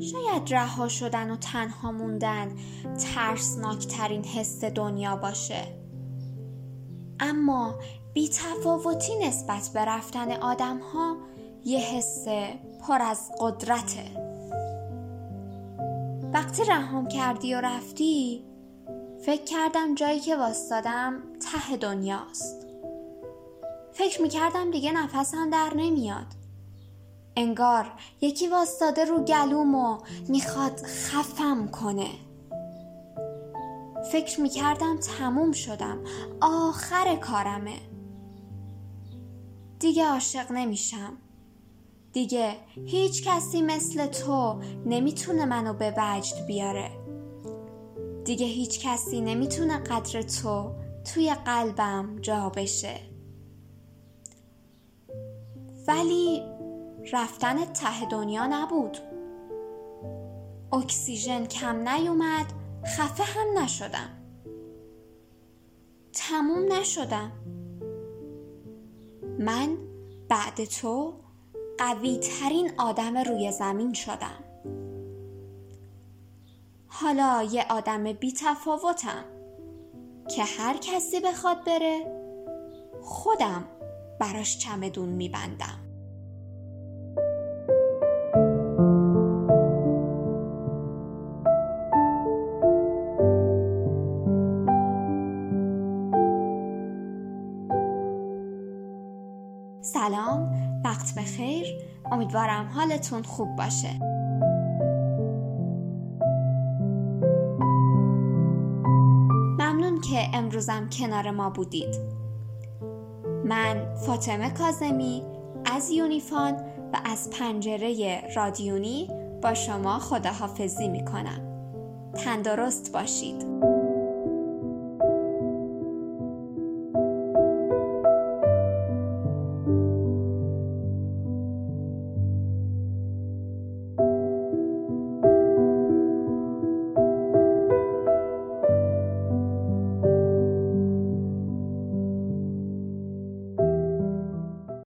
شاید رها شدن و تنها موندن ترسناکترین حس دنیا باشه. اما بی تفاوتی نسبت به رفتن آدم ها یه حس پر از قدرته. وقتی رهام کردی و رفتی فکر کردم جایی که واستادم ته دنیاست. فکر می‌کردم دیگه نفسم در نمیاد. انگار یکی واستاده رو گلوم و می‌خواد خفم کنه. فکر می‌کردم تموم شدم. آخر کارمه. دیگه عاشق نمیشم. دیگه هیچ کسی مثل تو نمی‌تونه منو به وجد بیاره. دیگه هیچ کسی نمی‌تونه قدر تو توی قلبم جا بشه. ولی رفتن ته دنیا نبود. اکسیژن کم نیومد خفه هم نشدم. تموم نشدم. من بعد تو قوی ترین آدم روی زمین شدم. حالا یه آدم بی تفاوتم که هر کسی بخواد بره خودم براش چمدون میبندم. سلام وقت بخیر امیدوارم حالتون خوب باشه. ممنون که امروزم کنار ما بودید. من فاطمه کازمی از یونیفان و از پنجره رادیونی با شما خداحافظی می کنم تندرست باشید.